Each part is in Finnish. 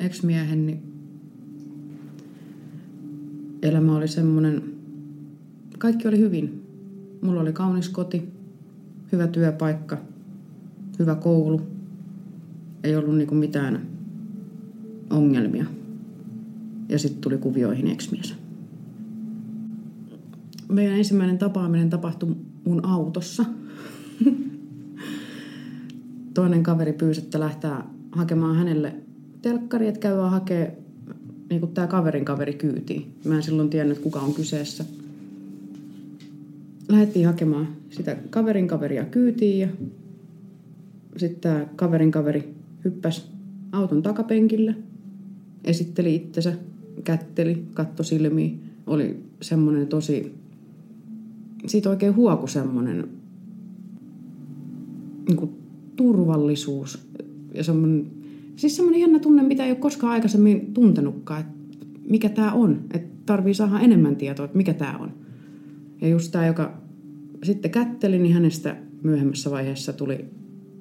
Ex-miehen, niin elämä oli semmoinen, kaikki oli hyvin. Mulla oli kaunis koti, hyvä työpaikka, hyvä koulu. Ei ollut niinku mitään ongelmia. Ja sitten tuli kuvioihin ex-mies. Meidän ensimmäinen tapaaminen tapahtui mun autossa. Toinen kaveri pyysi, että lähtää hakemaan hänelle telkkari, että käydään hakee niin kuin tämä kaverin kaveri kyytiin. Mä en silloin tiennyt, kuka on kyseessä. Lähdettiin hakemaan sitä kaverin kaveria kyytiin ja sitten tämä kaverin kaveri hyppäsi auton takapenkille, esitteli itsensä, kätteli, katto silmiin. Oli semmoinen tosi, siitä oikein huoku semmoinen niin turvallisuus ja semmoinen Siis semmoinen jännä tunne, mitä ei ole koskaan aikaisemmin tuntenutkaan, että mikä tämä on. Että tarvii saada enemmän tietoa, että mikä tämä on. Ja just tämä, joka sitten kätteli, niin hänestä myöhemmässä vaiheessa tuli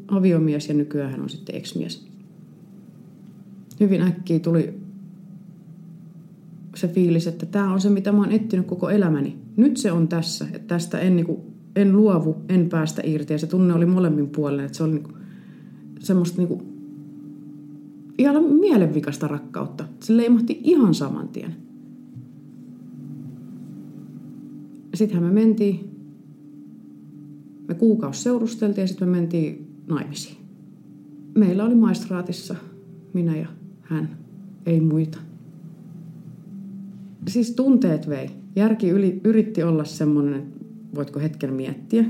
aviomies ja nykyään hän on sitten ex-mies. Hyvin äkkiä tuli se fiilis, että tämä on se, mitä mä oon etsinyt koko elämäni. Nyt se on tässä, että tästä en, niinku, en luovu, en päästä irti. Ja se tunne oli molemmin puolella, että se oli niinku, semmoista niinku ihan mielenvikasta rakkautta. Se leimahti ihan saman tien. Sittenhän me mentiin, me kuukausi seurusteltiin ja sitten me mentiin naimisiin. Meillä oli maistraatissa minä ja hän, ei muita. Siis tunteet vei. Järki yli, yritti olla semmoinen, että voitko hetken miettiä.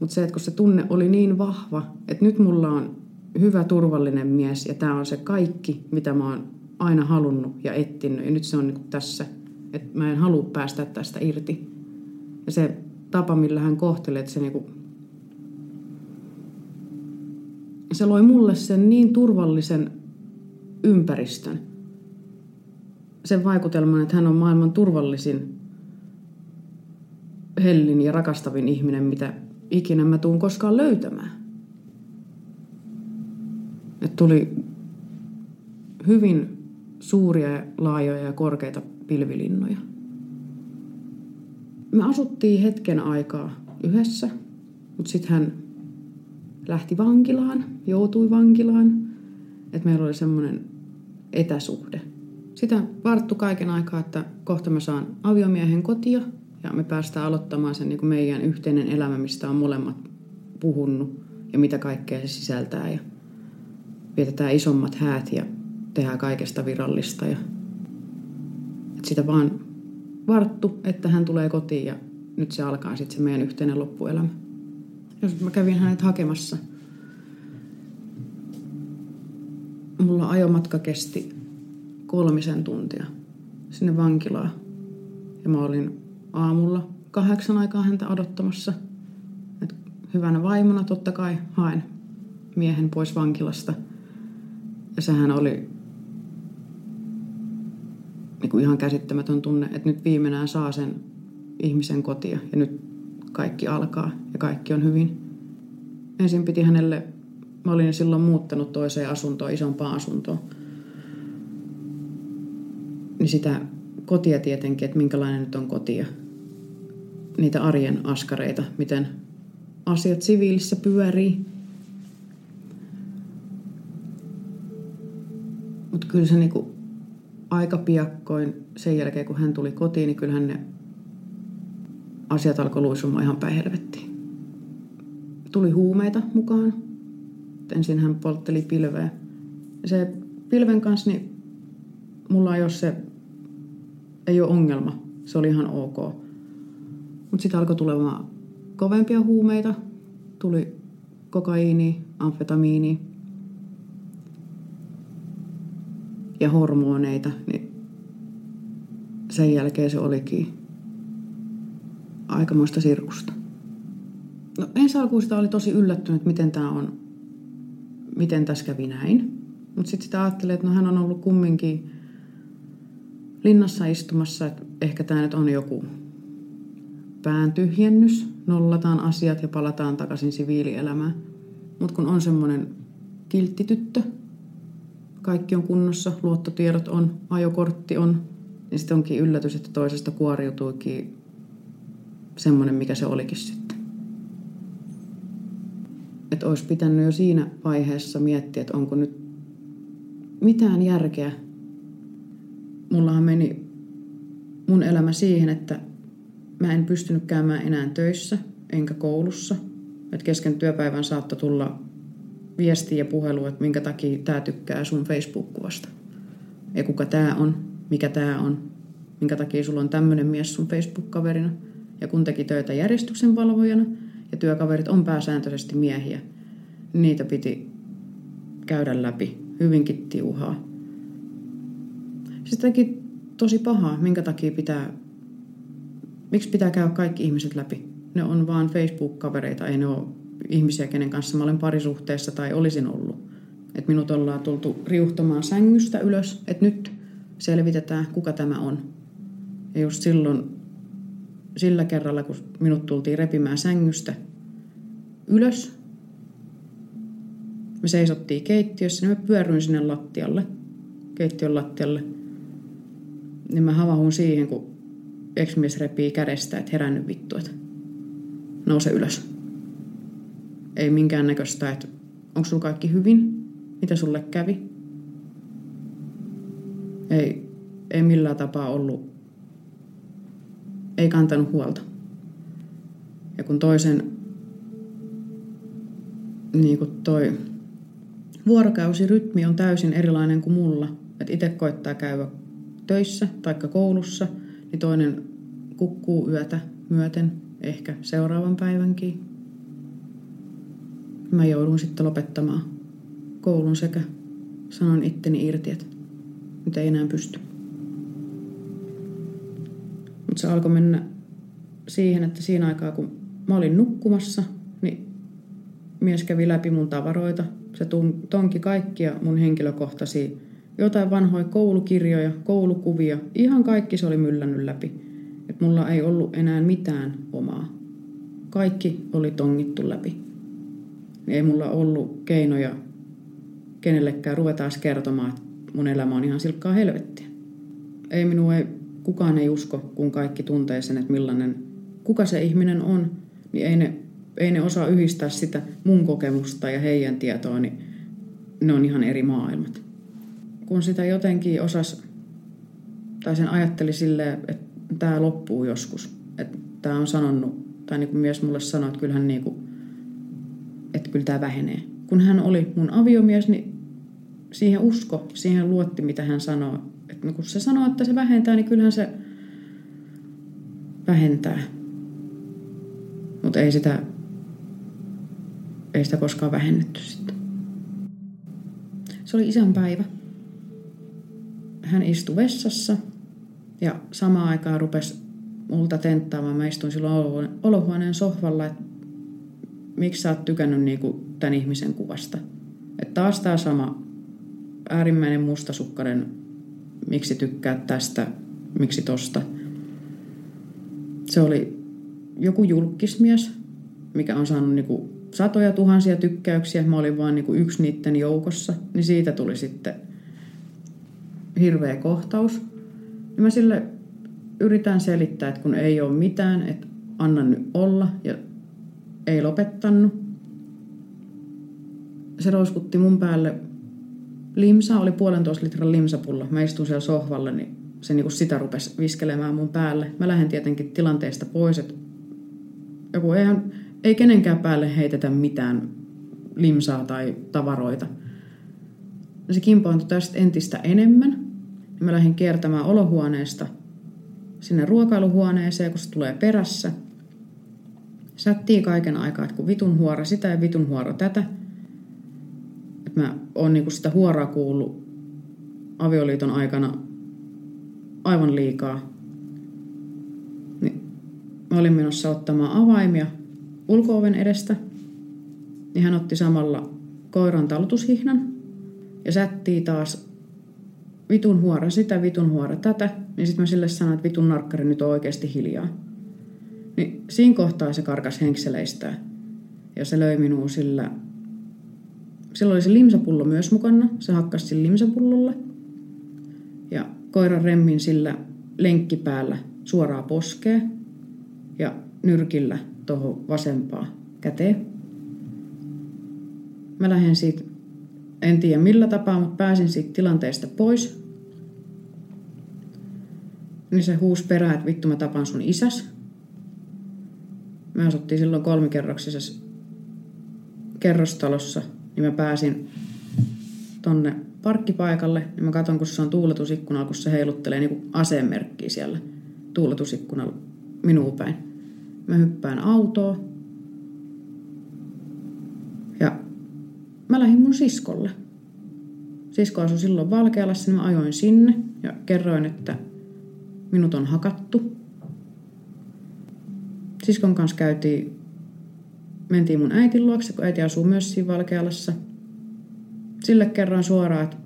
Mutta se, että kun se tunne oli niin vahva, että nyt mulla on hyvä, turvallinen mies ja tämä on se kaikki, mitä mä oon aina halunnut ja ettinyt. Ja nyt se on niin tässä, että mä en halua päästä tästä irti. Ja se tapa, millä hän kohtelee, että se niin kuin, se loi mulle sen niin turvallisen ympäristön. Sen vaikutelman, että hän on maailman turvallisin, hellin ja rakastavin ihminen, mitä ikinä mä tuun koskaan löytämään. Et tuli hyvin suuria, laajoja ja korkeita pilvilinnoja. Me asuttiin hetken aikaa yhdessä, mutta sitten hän lähti vankilaan, joutui vankilaan. Että meillä oli semmoinen etäsuhde. Sitä varttu kaiken aikaa, että kohta mä saan aviomiehen kotia ja me päästään aloittamaan sen niin kuin meidän yhteinen elämä, mistä on molemmat puhunut ja mitä kaikkea se sisältää. Ja vietetään isommat häät ja tehdään kaikesta virallista. Ja, että sitä vaan varttu, että hän tulee kotiin ja nyt se alkaa sitten se meidän yhteinen loppuelämä. Jos mä kävin hänet hakemassa. Mulla ajomatka kesti kolmisen tuntia sinne vankilaan. Ja mä olin aamulla kahdeksan aikaa häntä odottamassa. Et hyvänä vaimona totta kai haen miehen pois vankilasta – ja sehän oli niin kuin ihan käsittämätön tunne, että nyt viimeinen saa sen ihmisen kotia ja nyt kaikki alkaa ja kaikki on hyvin. Ensin piti hänelle, mä olin silloin muuttanut toiseen asuntoon, isompaan asuntoon. Niin sitä kotia tietenkin, että minkälainen nyt on kotia. Niitä arjen askareita, miten asiat siviilissä pyörii. Mutta kyllä se niinku aika piakkoin sen jälkeen, kun hän tuli kotiin, niin kyllähän ne asiat alkoi luisumaan ihan päin helvettiin. Tuli huumeita mukaan. Ensin hän poltteli pilveä. Se pilven kanssa, niin mulla ei ole se, ei ole ongelma. Se oli ihan ok. Mutta sitten alkoi tulemaan kovempia huumeita. Tuli kokaiini, amfetamiini ja hormoneita, niin sen jälkeen se olikin aikamoista sirkusta. No ensi alkuun sitä oli tosi yllättynyt, miten tämä on, miten tässä kävi näin. Mutta sitten sitä ajattelee, että no hän on ollut kumminkin linnassa istumassa, että ehkä tämä nyt on joku pään tyhjennys, nollataan asiat ja palataan takaisin siviilielämään. Mutta kun on semmoinen kilttityttö, kaikki on kunnossa, luottotiedot on, ajokortti on, niin sitten onkin yllätys, että toisesta kuoriutuikin semmoinen, mikä se olikin sitten. Että olisi pitänyt jo siinä vaiheessa miettiä, että onko nyt mitään järkeä. Mullahan meni mun elämä siihen, että mä en pystynyt käymään enää töissä enkä koulussa. Että kesken työpäivän saattoi tulla viestiä ja puhelu, että minkä takia tämä tykkää sun Facebook-kuvasta. Ja kuka tämä on, mikä tämä on, minkä takia sulla on tämmöinen mies sun Facebook-kaverina. Ja kun teki töitä järjestyksen valvojana ja työkaverit on pääsääntöisesti miehiä, niitä piti käydä läpi hyvinkin tiuhaa. Se teki tosi pahaa, minkä takia pitää, miksi pitää käydä kaikki ihmiset läpi. Ne on vaan Facebook-kavereita, ei ne ole ihmisiä, kenen kanssa mä olen parisuhteessa tai olisin ollut. Et minut ollaan tultu riuhtomaan sängystä ylös, että nyt selvitetään, kuka tämä on. Ja just silloin, sillä kerralla, kun minut tultiin repimään sängystä ylös, me seisottiin keittiössä, niin mä pyörryin sinne lattialle, keittiön lattialle. Niin mä havahun siihen, kun ex-mies repii kädestä, että herännyt vittu, että nouse ylös. Ei minkäännäköistä, että onko sulla kaikki hyvin, mitä sulle kävi. Ei, ei millään tapaa ollut, ei kantanut huolta. Ja kun toisen, niin kuin toi vuorokausirytmi on täysin erilainen kuin mulla. Että itse koittaa käydä töissä tai koulussa, niin toinen kukkuu yötä myöten, ehkä seuraavan päivänkin. Mä joudun sitten lopettamaan koulun sekä sanon itteni irti, että nyt ei enää pysty. Mutta se alkoi mennä siihen, että siinä aikaa kun mä olin nukkumassa, niin mies kävi läpi mun tavaroita, se tonki kaikkia mun henkilökohtaisia, jotain vanhoja koulukirjoja, koulukuvia, ihan kaikki se oli myllännyt läpi. Et mulla ei ollut enää mitään omaa. Kaikki oli tongittu läpi. Ei mulla ollut keinoja kenellekään ruveta kertomaan, että mun elämä on ihan silkkaa helvettiä. Ei minua ei, kukaan ei usko, kun kaikki tuntee sen, että millainen, kuka se ihminen on, niin ei ne ei ne osaa yhdistää sitä mun kokemusta ja heidän tietoa, niin ne on ihan eri maailmat. Kun sitä jotenkin osas, tai sen ajatteli silleen, että tämä loppuu joskus. Että tämä on sanonut, tai niin kuin mies mulle sanoi, että kyllähän niin kuin, että kyllä tämä vähenee. Kun hän oli mun aviomies, niin siihen usko, siihen luotti, mitä hän sanoo. Että kun se sanoo, että se vähentää, niin kyllähän se vähentää. Mutta ei sitä ei sitä koskaan vähennetty sitten. Se oli isän päivä. Hän istui vessassa ja samaan aikaan rupesi multa tenttaamaan. Mä istuin silloin olohuoneen sohvalla, että miksi sä oot tykännyt niinku tämän ihmisen kuvasta. Että taas tämä sama äärimmäinen mustasukkainen, miksi tykkää tästä, miksi tosta. Se oli joku julkismies, mikä on saanut niinku satoja tuhansia tykkäyksiä, mä olin vaan niin yksi niiden joukossa, niin siitä tuli sitten hirveä kohtaus. Ja mä sille yritän selittää, että kun ei ole mitään, että anna nyt olla ja ei lopettanut. Se rouskutti mun päälle limsa, oli puolentoista litran limsapulla. Mä istun siellä sohvalla, niin se niin kuin sitä rupesi viskelemään mun päälle. Mä lähden tietenkin tilanteesta pois, että joku eihän ei kenenkään päälle heitetä mitään limsaa tai tavaroita. Se kimpaantui tästä entistä enemmän. Mä lähdin kiertämään olohuoneesta sinne ruokailuhuoneeseen, kun se tulee perässä. Sättii kaiken aikaa, että kun vitun huora sitä ja vitun huora tätä. Että mä oon niinku sitä huoraa kuullut avioliiton aikana aivan liikaa. Niin mä olin menossa ottamaan avaimia ulkooven edestä. Niin hän otti samalla koiran talutushihnan ja sättii taas vitun huora sitä, vitun huora tätä. Niin sitten mä sille sanoin, että vitun narkkari nyt on oikeasti hiljaa. Niin siinä kohtaa se karkas henkseleistä ja se löi minua sillä... Silloin oli se limsapullo myös mukana. Se hakkasi sillä limsapullolla. Ja koiran remmin sillä lenkkipäällä suoraa poskee ja nyrkillä tuohon vasempaa käteen. Mä lähden siitä, en tiedä millä tapaa, mutta pääsin siitä tilanteesta pois. Niin se huus perää, että vittu mä tapan sun isäs. Me asuttiin silloin kolmikerroksisessa kerrostalossa, niin mä pääsin tonne parkkipaikalle, niin mä katson, kun se on tuuletusikkunalla, kun se heiluttelee niin asemerkkiä siellä tuuletusikkunalla minuun päin. Mä hyppään autoon. Ja mä lähdin mun siskolle. Sisko asui silloin Valkealassa, niin mä ajoin sinne ja kerroin, että minut on hakattu. Siskon kanssa käytiin, mentiin mun äitin luokse, kun äiti asuu myös siinä Valkealassa. Sille kerroin suoraan, että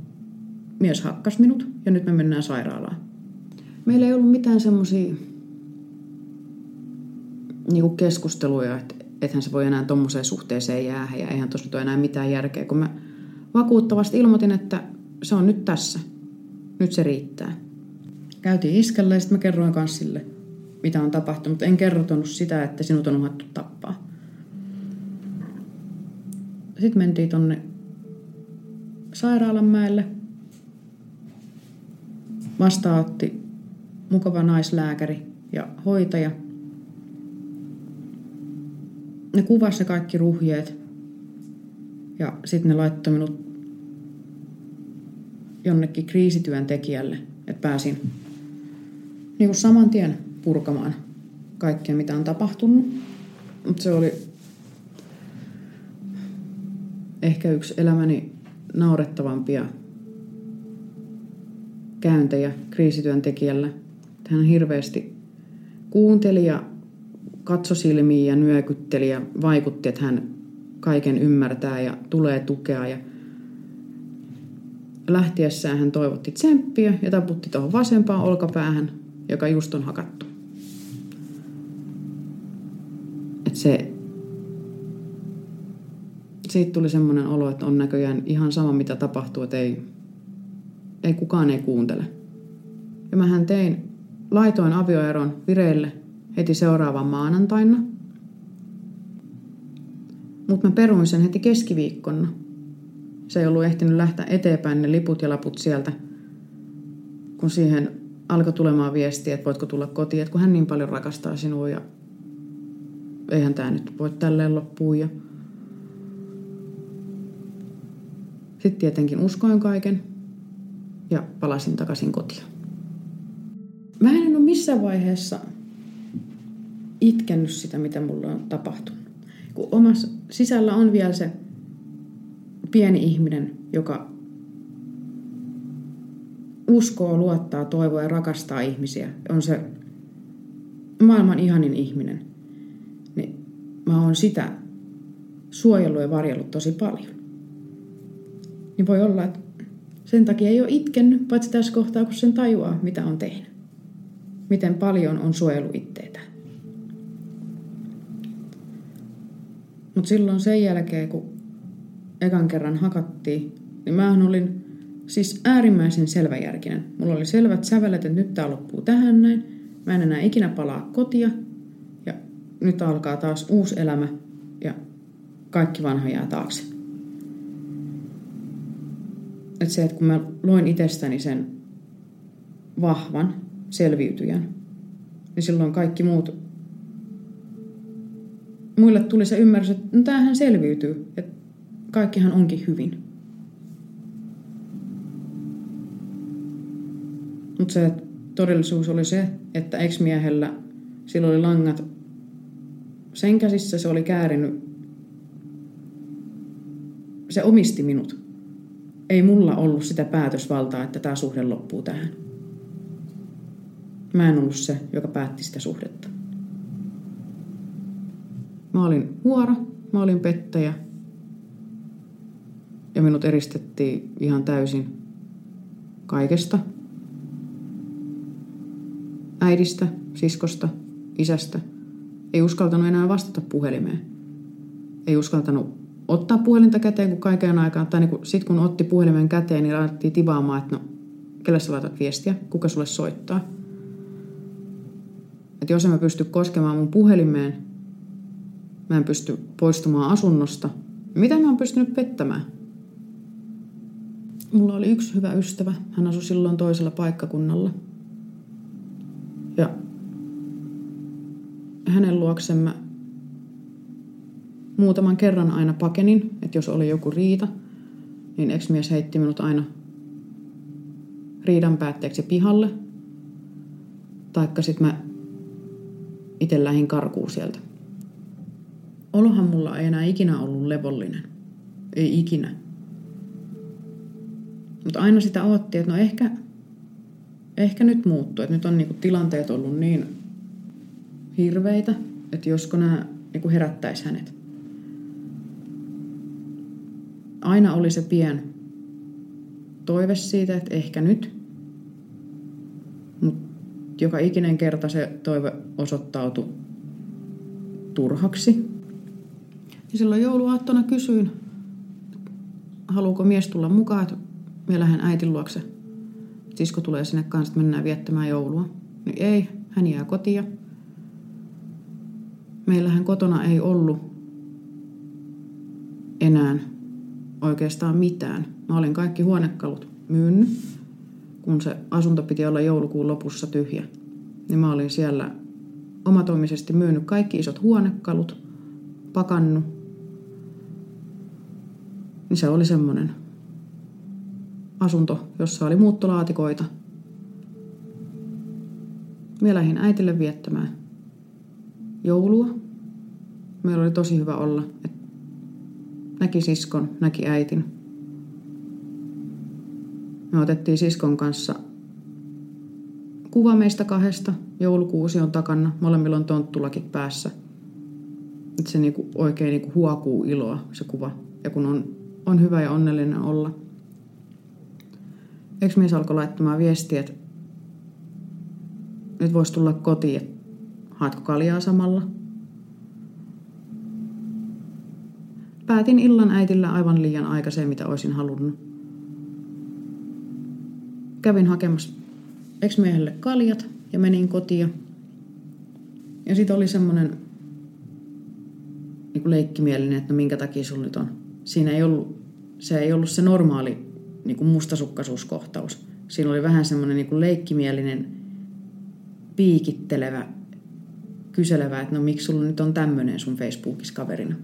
mies hakkas minut ja nyt me mennään sairaalaan. Meillä ei ollut mitään semmoisia niinku keskusteluja, että ethän se voi enää tuommoiseen suhteeseen jäädä ja eihän tuossa nyt ole enää mitään järkeä, kun mä vakuuttavasti ilmoitin, että se on nyt tässä. Nyt se riittää. Käytiin iskellä ja sitten mä kerroin kanssa sille, mitä on tapahtunut, en kertonut sitä, että sinut on uhattu tappaa. Sitten mentiin tonne Sairaalanmäelle. Vastaanotti mukava naislääkäri ja hoitaja. Ne kuvasi kaikki ruhjeet ja sitten ne laittoi minut jonnekin kriisityöntekijälle, että pääsin niin kuin saman tien purkamaan kaikkea, mitä on tapahtunut. Mutta se oli ehkä yksi elämäni naurettavampia käyntejä kriisityöntekijällä. Hän hirveästi kuunteli ja katsoi silmiin ja nyökytteli ja vaikutti, että hän kaiken ymmärtää ja tulee tukea. Ja lähtiessään hän toivotti tsemppiä ja taputti tuohon vasempaan olkapäähän, joka just on hakattu. Et se, siitä tuli semmoinen olo, että on näköjään ihan sama mitä tapahtuu, että ei, ei kukaan ei kuuntele. Ja mähän tein, laitoin avioeron vireille heti seuraavan maanantaina. Mutta mä peruin sen heti keskiviikkona. Se ei ollut ehtinyt lähteä eteenpäin ne liput ja laput sieltä, kun siihen alkoi tulemaan viestiä, että voitko tulla kotiin, että kun hän niin paljon rakastaa sinua ja eihän tämä nyt voi tälleen loppua. Ja sitten tietenkin uskoin kaiken ja palasin takaisin kotiin. Mä en ole missään vaiheessa itkennyt sitä, mitä mulle on tapahtunut. Kun omassa sisällä on vielä se pieni ihminen, joka uskoo, luottaa, toivoo ja rakastaa ihmisiä. On se maailman ihanin ihminen. Mä oon sitä suojellut ja varjellut tosi paljon. Niin voi olla, että sen takia ei ole itkennyt, paitsi tässä kohtaa, kun sen tajuaa, mitä on tehnyt. Miten paljon on suojellut itteetään. Mutta silloin sen jälkeen, kun ekan kerran hakattiin, niin mä olin siis äärimmäisen selväjärkinen. Mulla oli selvät sävelet, että nyt tää loppuu tähän näin. Mä en enää ikinä palaa kotia. Nyt alkaa taas uusi elämä ja kaikki vanha jää taakse. Et se, että kun mä loin itsestäni sen vahvan selviytyjän, niin silloin kaikki muut muille tuli se ymmärrys, että no tämähän selviytyy, että kaikkihan onkin hyvin. Mutta se todellisuus oli se, että ex-miehellä sillä oli langat sen käsissä se oli käärinyt, se omisti minut. Ei mulla ollut sitä päätösvaltaa, että tämä suhde loppuu tähän. Mä en ollut se, joka päätti sitä suhdetta. Mä olin huora, mä olin pettäjä. Ja minut eristettiin ihan täysin kaikesta. Äidistä, siskosta, isästä. Ei uskaltanut enää vastata puhelimeen. Ei uskaltanut ottaa puhelinta käteen, kun kaiken aikaan, tai niin sitten kun otti puhelimen käteen, niin alettiin tivaamaan, että no, kelle sä laitat viestiä, kuka sulle soittaa. Että jos en mä pysty koskemaan mun puhelimeen, mä en pysty poistumaan asunnosta, mitä mä oon pystynyt pettämään? Mulla oli yksi hyvä ystävä. Hän asui silloin toisella paikkakunnalla. Ja hänen luokseen mä muutaman kerran aina pakenin, että jos oli joku riita, niin ex-mies heitti minut aina riidan päätteeksi pihalle. Taikka sitten mä itse lähdin karkuun sieltä. Olohan mulla ei enää ikinä ollut levollinen. Ei ikinä. Mutta aina sitä odotti, että no ehkä, ehkä nyt muuttuu. Että nyt on niinku tilanteet ollut niin hirveitä, että josko nämä niinku herättäisi hänet. Aina oli se pien toive siitä, että ehkä nyt. Mutta joka ikinen kerta se toive osoittautui turhaksi. Ja silloin jouluaattona kysyin, haluuko mies tulla mukaan, että minä lähden äitin luokse. Sisko tulee sinne kanssa, että mennään viettämään joulua. Niin ei, hän jää kotia. Meillähän kotona ei ollut enää oikeastaan mitään. Mä olin kaikki huonekalut myynyt, kun se asunto piti olla joulukuun lopussa tyhjä. Niin mä olin siellä omatoimisesti myynyt kaikki isot huonekalut, pakannut. Niin se oli semmoinen asunto, jossa oli muuttolaatikoita. Minä lähdin äitille viettämään joulua. Meillä oli tosi hyvä olla. Et näki siskon, näki äitin. Me otettiin siskon kanssa kuva meistä kahdesta. Joulukuusi on takana, molemmilla on tonttulakit päässä. Et se niinku oikein niinku huokuu iloa se kuva. Ja kun on, on hyvä ja onnellinen olla – ex-mies alkoi laittamaan viestiä, että nyt voisi tulla kotiin, että haetko kaljaa samalla. Päätin illan äitillä aivan liian aikaiseen, mitä olisin halunnut. Kävin hakemassa ex-miehelle kaljat ja menin kotiin. Ja sitten oli semmoinen niin leikkimielinen, että no minkä takia sulla nyt on. Siinä ei ollut, se ei ollut se normaali niin kuin mustasukkaisuuskohtaus. Siinä oli vähän semmoinen niin leikkimielinen, piikittelevä, kyselevä, että no miksi sulla nyt on tämmöinen sun Facebookissa kaverina.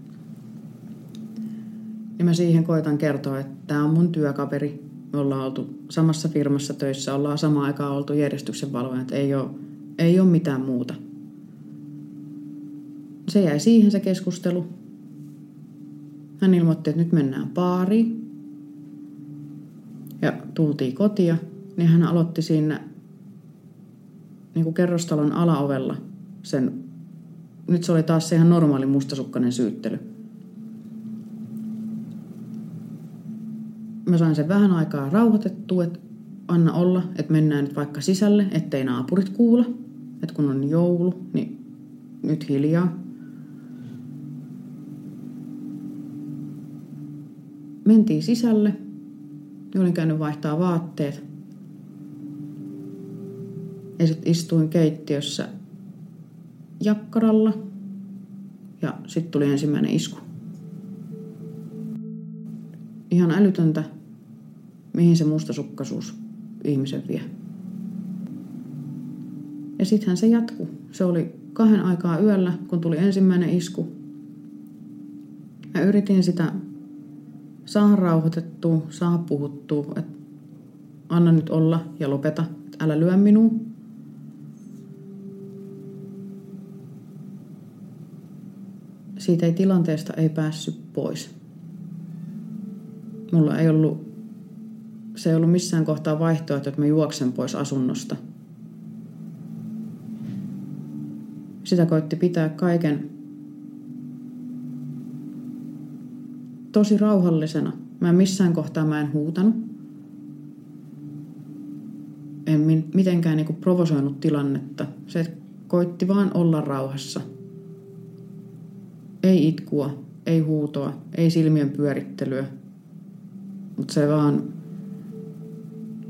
Ja mä siihen koitan kertoa, että tämä on mun työkaveri. Me ollaan oltu samassa firmassa töissä, ollaan samaan aikaan oltu järjestyksen että ei ole, ei ole mitään muuta. Se jäi siihen se keskustelu. Hän ilmoitti, että nyt mennään baariin ja tultiin kotia, niin hän aloitti siinä niin kuin kerrostalon alaovella sen, nyt se oli taas se ihan normaali mustasukkainen syyttely. Mä sain sen vähän aikaa rauhoitettua, että anna olla, että mennään nyt vaikka sisälle, ettei naapurit kuule. Että kun on joulu, niin nyt hiljaa. Mentiin sisälle olin käynyt vaihtaa vaatteet. Ja sitten istuin keittiössä jakkaralla. Ja sitten tuli ensimmäinen isku. Ihan älytöntä, mihin se mustasukkaisuus ihmisen vie. Ja sittenhän se jatkuu. Se oli kahden aikaa yöllä, kun tuli ensimmäinen isku. Mä yritin sitä saada rauhoitettua, saada puhuttua, että anna nyt olla ja lopeta, että älä lyö minua. siitä ei tilanteesta ei päässyt pois. Mulla ei ollut, se ei ollut missään kohtaa vaihtoehto, että mä juoksen pois asunnosta. Sitä koitti pitää kaiken tosi rauhallisena. Mä missään kohtaa mä en huutanut. En mitenkään niinku provosoinut tilannetta. Se koitti vaan olla rauhassa. Ei itkua, ei huutoa, ei silmien pyörittelyä. Mutta se vaan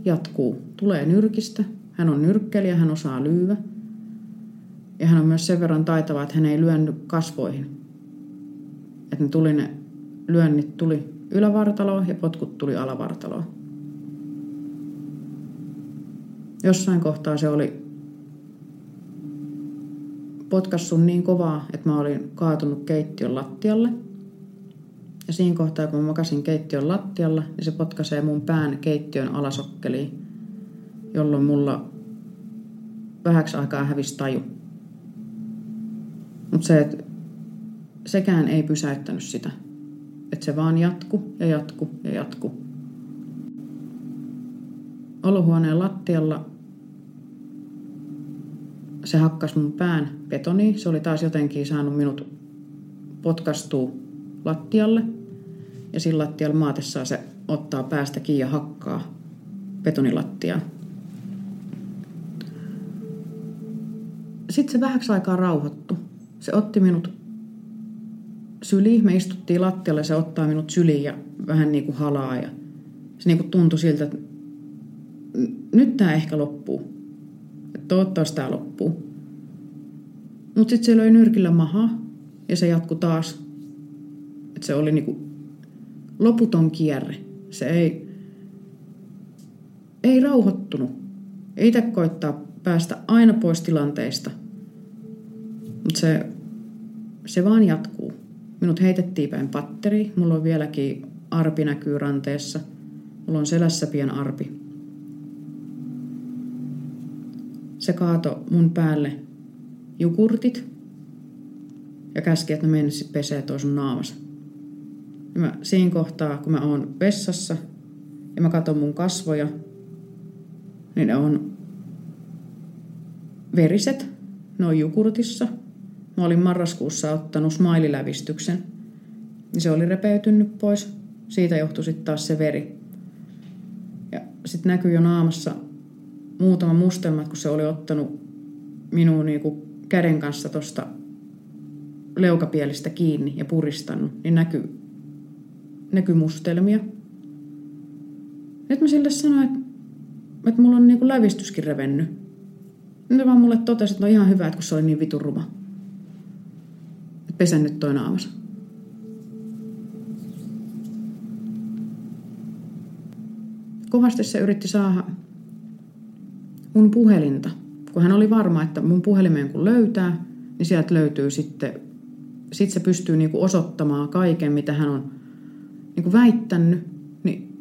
jatkuu. Tulee nyrkistä. Hän on nyrkkeliä, hän osaa lyyvä. Ja hän on myös sen verran taitava, että hän ei lyönny kasvoihin. Että ne tuli ne lyönnit tuli ylävartaloon ja potkut tuli alavartaloon. Jossain kohtaa se oli potkassun niin kovaa, että mä olin kaatunut keittiön lattialle. Ja siinä kohtaa, kun mä makasin keittiön lattialla, niin se potkaisee mun pään keittiön alasokkeliin, jolloin mulla vähäksi aikaa hävisi taju. Mutta se, että sekään ei pysäyttänyt sitä. Että se vaan jatku ja jatku ja jatku. Olohuoneen lattialla se hakkas mun pään betoniin. Se oli taas jotenkin saanut minut potkastua lattialle. Ja sillä lattialla maatessaan se ottaa päästä kiinni ja hakkaa betonilattiaan. Sitten se vähäksi aikaa rauhoittu. Se otti minut syliin. Me istuttiin lattialle, se ottaa minut syliin ja vähän niin kuin halaa. Ja se niin kuin tuntui siltä, että nyt tämä ehkä loppuu. Että toivottavasti tämä loppuu. Mutta sitten se löi nyrkillä mahaa ja se jatkui taas. Että se oli niinku loputon kierre. Se ei, ei rauhoittunut. Ei koittaa päästä aina pois tilanteista. Mutta se, se vaan jatkuu. Minut heitettiin päin patteri. Mulla on vieläkin arpi näkyy ranteessa. Mulla on selässä pien arpi. Se kaato mun päälle jogurtit ja käski, että ne meni sitten pesee toi sun. Ja mä siinä kohtaa, kun mä oon vessassa ja mä katson mun kasvoja, niin ne on veriset, ne on jogurtissa – Mä olin marraskuussa ottanut smaililävistyksen. Niin se oli repeytynyt pois. Siitä johtui sitten taas se veri. Ja sitten näkyy jo naamassa muutama mustelma, kun se oli ottanut minun niinku käden kanssa tuosta leukapielistä kiinni ja puristanut, niin näkyy, näkyy mustelmia. Nyt mä sille sanoin, että, että mulla on niinku lävistyskin revennyt. Nyt vaan mulle totesi, että no ihan hyvä, että kun se oli niin vitun ruma. Pesen nyt toi naamas. Kovasti se yritti saada mun puhelinta, kun hän oli varma, että mun puhelimeen kun löytää, niin sieltä löytyy sitten, sit se pystyy niinku osoittamaan kaiken, mitä hän on niinku väittänyt, niin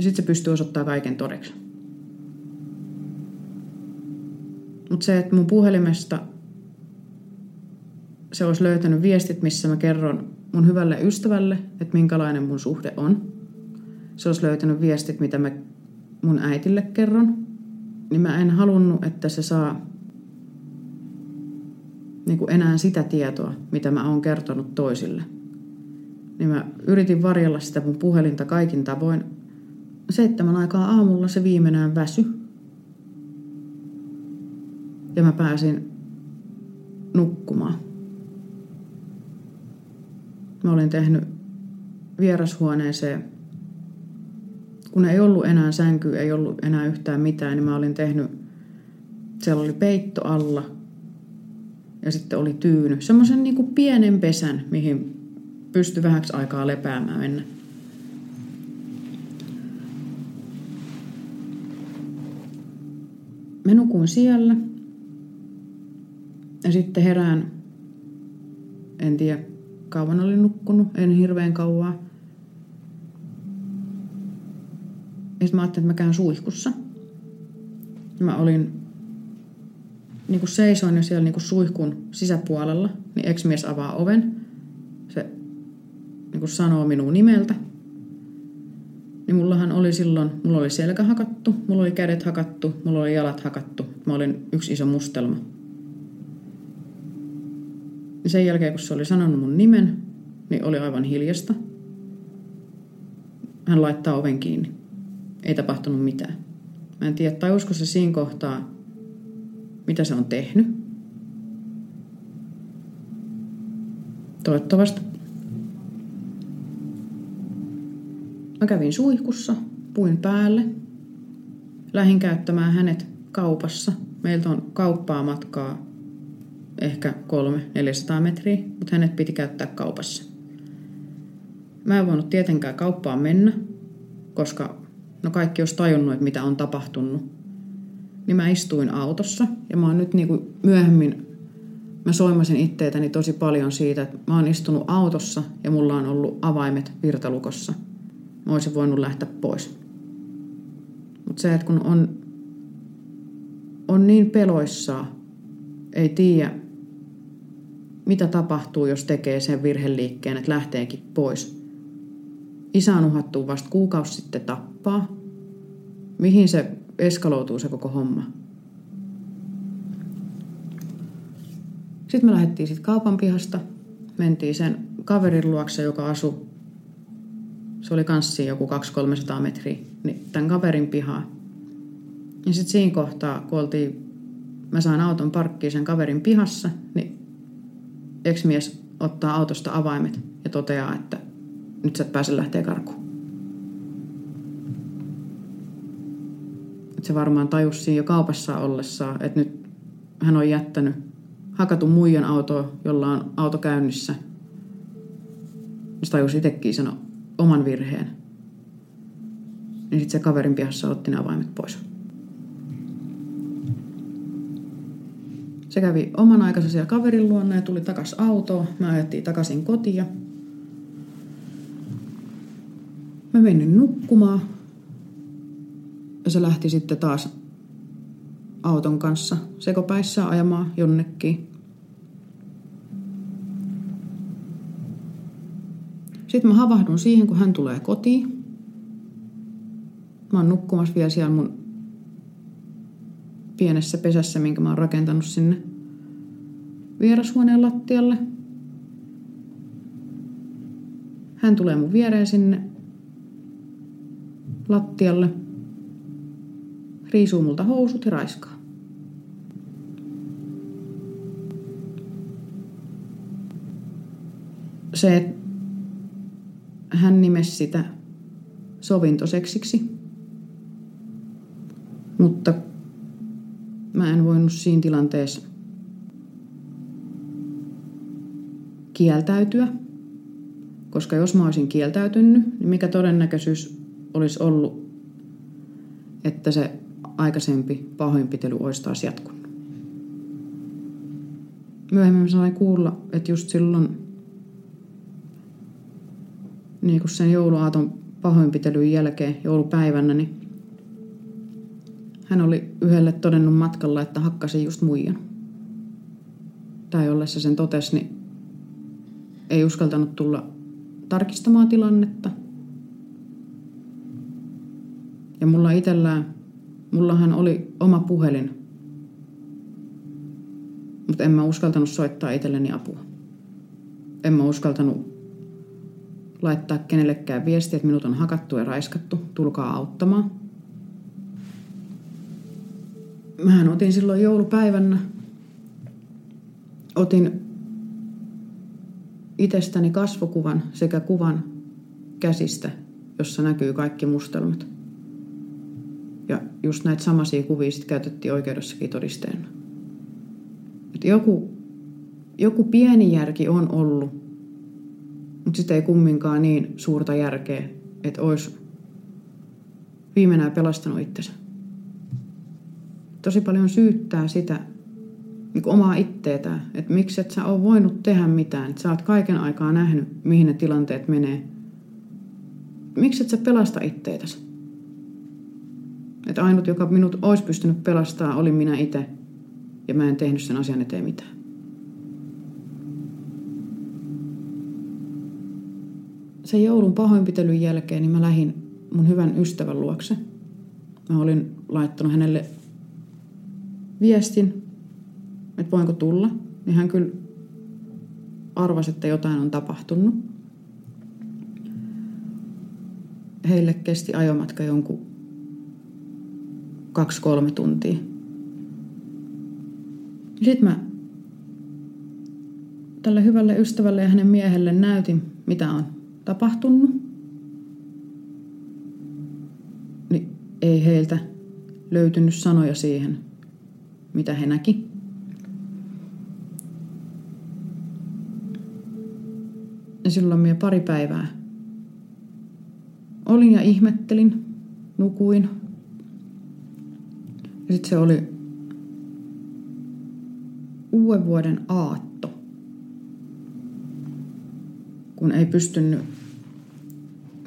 sitten se pystyy osoittamaan kaiken todeksi. Mutta se, että mun puhelimesta se olisi löytänyt viestit, missä mä kerron mun hyvälle ystävälle, että minkälainen mun suhde on. Se olisi löytänyt viestit, mitä mä mun äitille kerron. Niin mä en halunnut, että se saa niin kuin enää sitä tietoa, mitä mä oon kertonut toisille. Niin mä yritin varjella sitä mun puhelinta kaikin tavoin. Seitsemän aikaa aamulla se viimeinen väsy. Ja mä pääsin nukkumaan. Mä olin tehnyt vierashuoneeseen, kun ei ollut enää sänky, ei ollut enää yhtään mitään, niin mä olin tehnyt, siellä oli peitto alla ja sitten oli tyyny. Semmoisen niin pienen pesän, mihin pystyi vähäksi aikaa lepäämään. Mä nukuin siellä ja sitten herään, en tiedä kauan olin nukkunut, en hirveän kauaa. Ja sitten mä ajattelin, että mä käyn suihkussa. Mä olin niin kuin seisoin jo siellä niin kuin suihkun sisäpuolella, niin ex-mies avaa oven. Niin sanoo minun nimeltä, niin mullahan oli silloin, mulla oli selkä hakattu, mulla oli kädet hakattu, mulla oli jalat hakattu. Mä olin yksi iso mustelma. Ja sen jälkeen, kun se oli sanonut mun nimen, niin oli aivan hiljasta. Hän laittaa oven kiinni. Ei tapahtunut mitään. Mä en tiedä, tajusko se siinä kohtaa, mitä se on tehnyt. Toivottavasti. Mä kävin suihkussa, puin päälle. Lähin käyttämään hänet kaupassa. Meiltä on kauppaa matkaa ehkä 300-400 metriä, mutta hänet piti käyttää kaupassa. Mä en voinut tietenkään kauppaan mennä, koska no kaikki olisi tajunnut, että mitä on tapahtunut. Niin mä istuin autossa ja mä oon nyt niin kuin myöhemmin, mä soimasin itteetäni tosi paljon siitä, että mä oon istunut autossa ja mulla on ollut avaimet virtalukossa. Mä olisin voinut lähteä pois. Mutta se, että kun on, on niin peloissaan, ei tiedä, mitä tapahtuu, jos tekee sen virheliikkeen, että lähteekin pois. Isä on uhattu vasta kuukausi sitten tappaa. Mihin se eskaloituu se koko homma? Sitten me lähdettiin sitten kaupan pihasta. Mentiin sen kaverin luokse, joka asui, se oli kanssa joku 200-300 metriä, niin tämän kaverin pihaa. Ja sitten siinä kohtaa, kun oltiin, mä sain auton parkkiin sen kaverin pihassa, niin ex-mies ottaa autosta avaimet ja toteaa, että nyt sä et pääse lähteä karkuun. Et se varmaan tajusi siinä jo kaupassa ollessaan, että nyt hän on jättänyt hakatun muijan autoa, jolla on auto käynnissä. Se tajusi itsekin sen oman virheen. Niin sitten se kaverin pihassa otti ne avaimet pois. Se kävi oman aikansa siellä kaverin luona ja tuli takas autoon. Mä ajettiin takaisin kotiin. Mä menin nukkumaan. Ja se lähti sitten taas auton kanssa sekopäissä ajamaan jonnekin. Sitten mä havahdun siihen, kun hän tulee kotiin. Mä oon nukkumassa vielä siellä mun pienessä pesässä, minkä mä oon rakentanut sinne vierashuoneen lattialle. Hän tulee mun viereen sinne lattialle, riisuu multa housut ja raiskaa. Se, että hän nimesi sitä sovintoseksiksi, mutta mä en voinut siinä tilanteessa kieltäytyä, koska jos mä olisin kieltäytynyt, niin mikä todennäköisyys olisi ollut, että se aikaisempi pahoinpitely olisi taas jatkunut. Myöhemmin sain kuulla, että just silloin niin kuin sen jouluaaton pahoinpitelyn jälkeen joulupäivänä, niin hän oli yhdelle todennut matkalla, että hakkasi just muijan. Tai ollessa sen totesi, niin ei uskaltanut tulla tarkistamaan tilannetta. Ja mulla itsellään, mullahan oli oma puhelin, mutta en mä uskaltanut soittaa itselleni apua. En mä uskaltanut laittaa kenellekään viestiä, että minut on hakattu ja raiskattu, tulkaa auttamaan. Mähän otin silloin joulupäivänä, otin itsestäni kasvokuvan sekä kuvan käsistä, jossa näkyy kaikki mustelmat. Ja just näitä samaisia kuvia sitten käytettiin oikeudessakin todisteena. Et joku, joku pieni järki on ollut, mutta sitten ei kumminkaan niin suurta järkeä, että olisi viimeinen pelastanut itsensä. Tosi paljon syyttää sitä niin omaa itteetä, että miksi et sä ole voinut tehdä mitään, että sä oot kaiken aikaa nähnyt, mihin ne tilanteet menee. Miksi et sä pelasta itteetäsi? Että ainut, joka minut olisi pystynyt pelastaa, oli minä itse, ja mä en tehnyt sen asian eteen mitään. Sen joulun pahoinpitelyn jälkeen niin mä lähdin mun hyvän ystävän luokse. Mä olin laittanut hänelle viestin, että voinko tulla. Niin hän kyllä arvasi, että jotain on tapahtunut. Heille kesti ajomatka jonkun kaksi-kolme tuntia. Sitten mä tälle hyvälle ystävälle ja hänen miehelle näytin, mitä on tapahtunut. Niin ei heiltä löytynyt sanoja siihen, mitä he näki. Ja silloin minä pari päivää olin ja ihmettelin, nukuin. Ja sitten se oli uuden vuoden aatto, kun ei pystynyt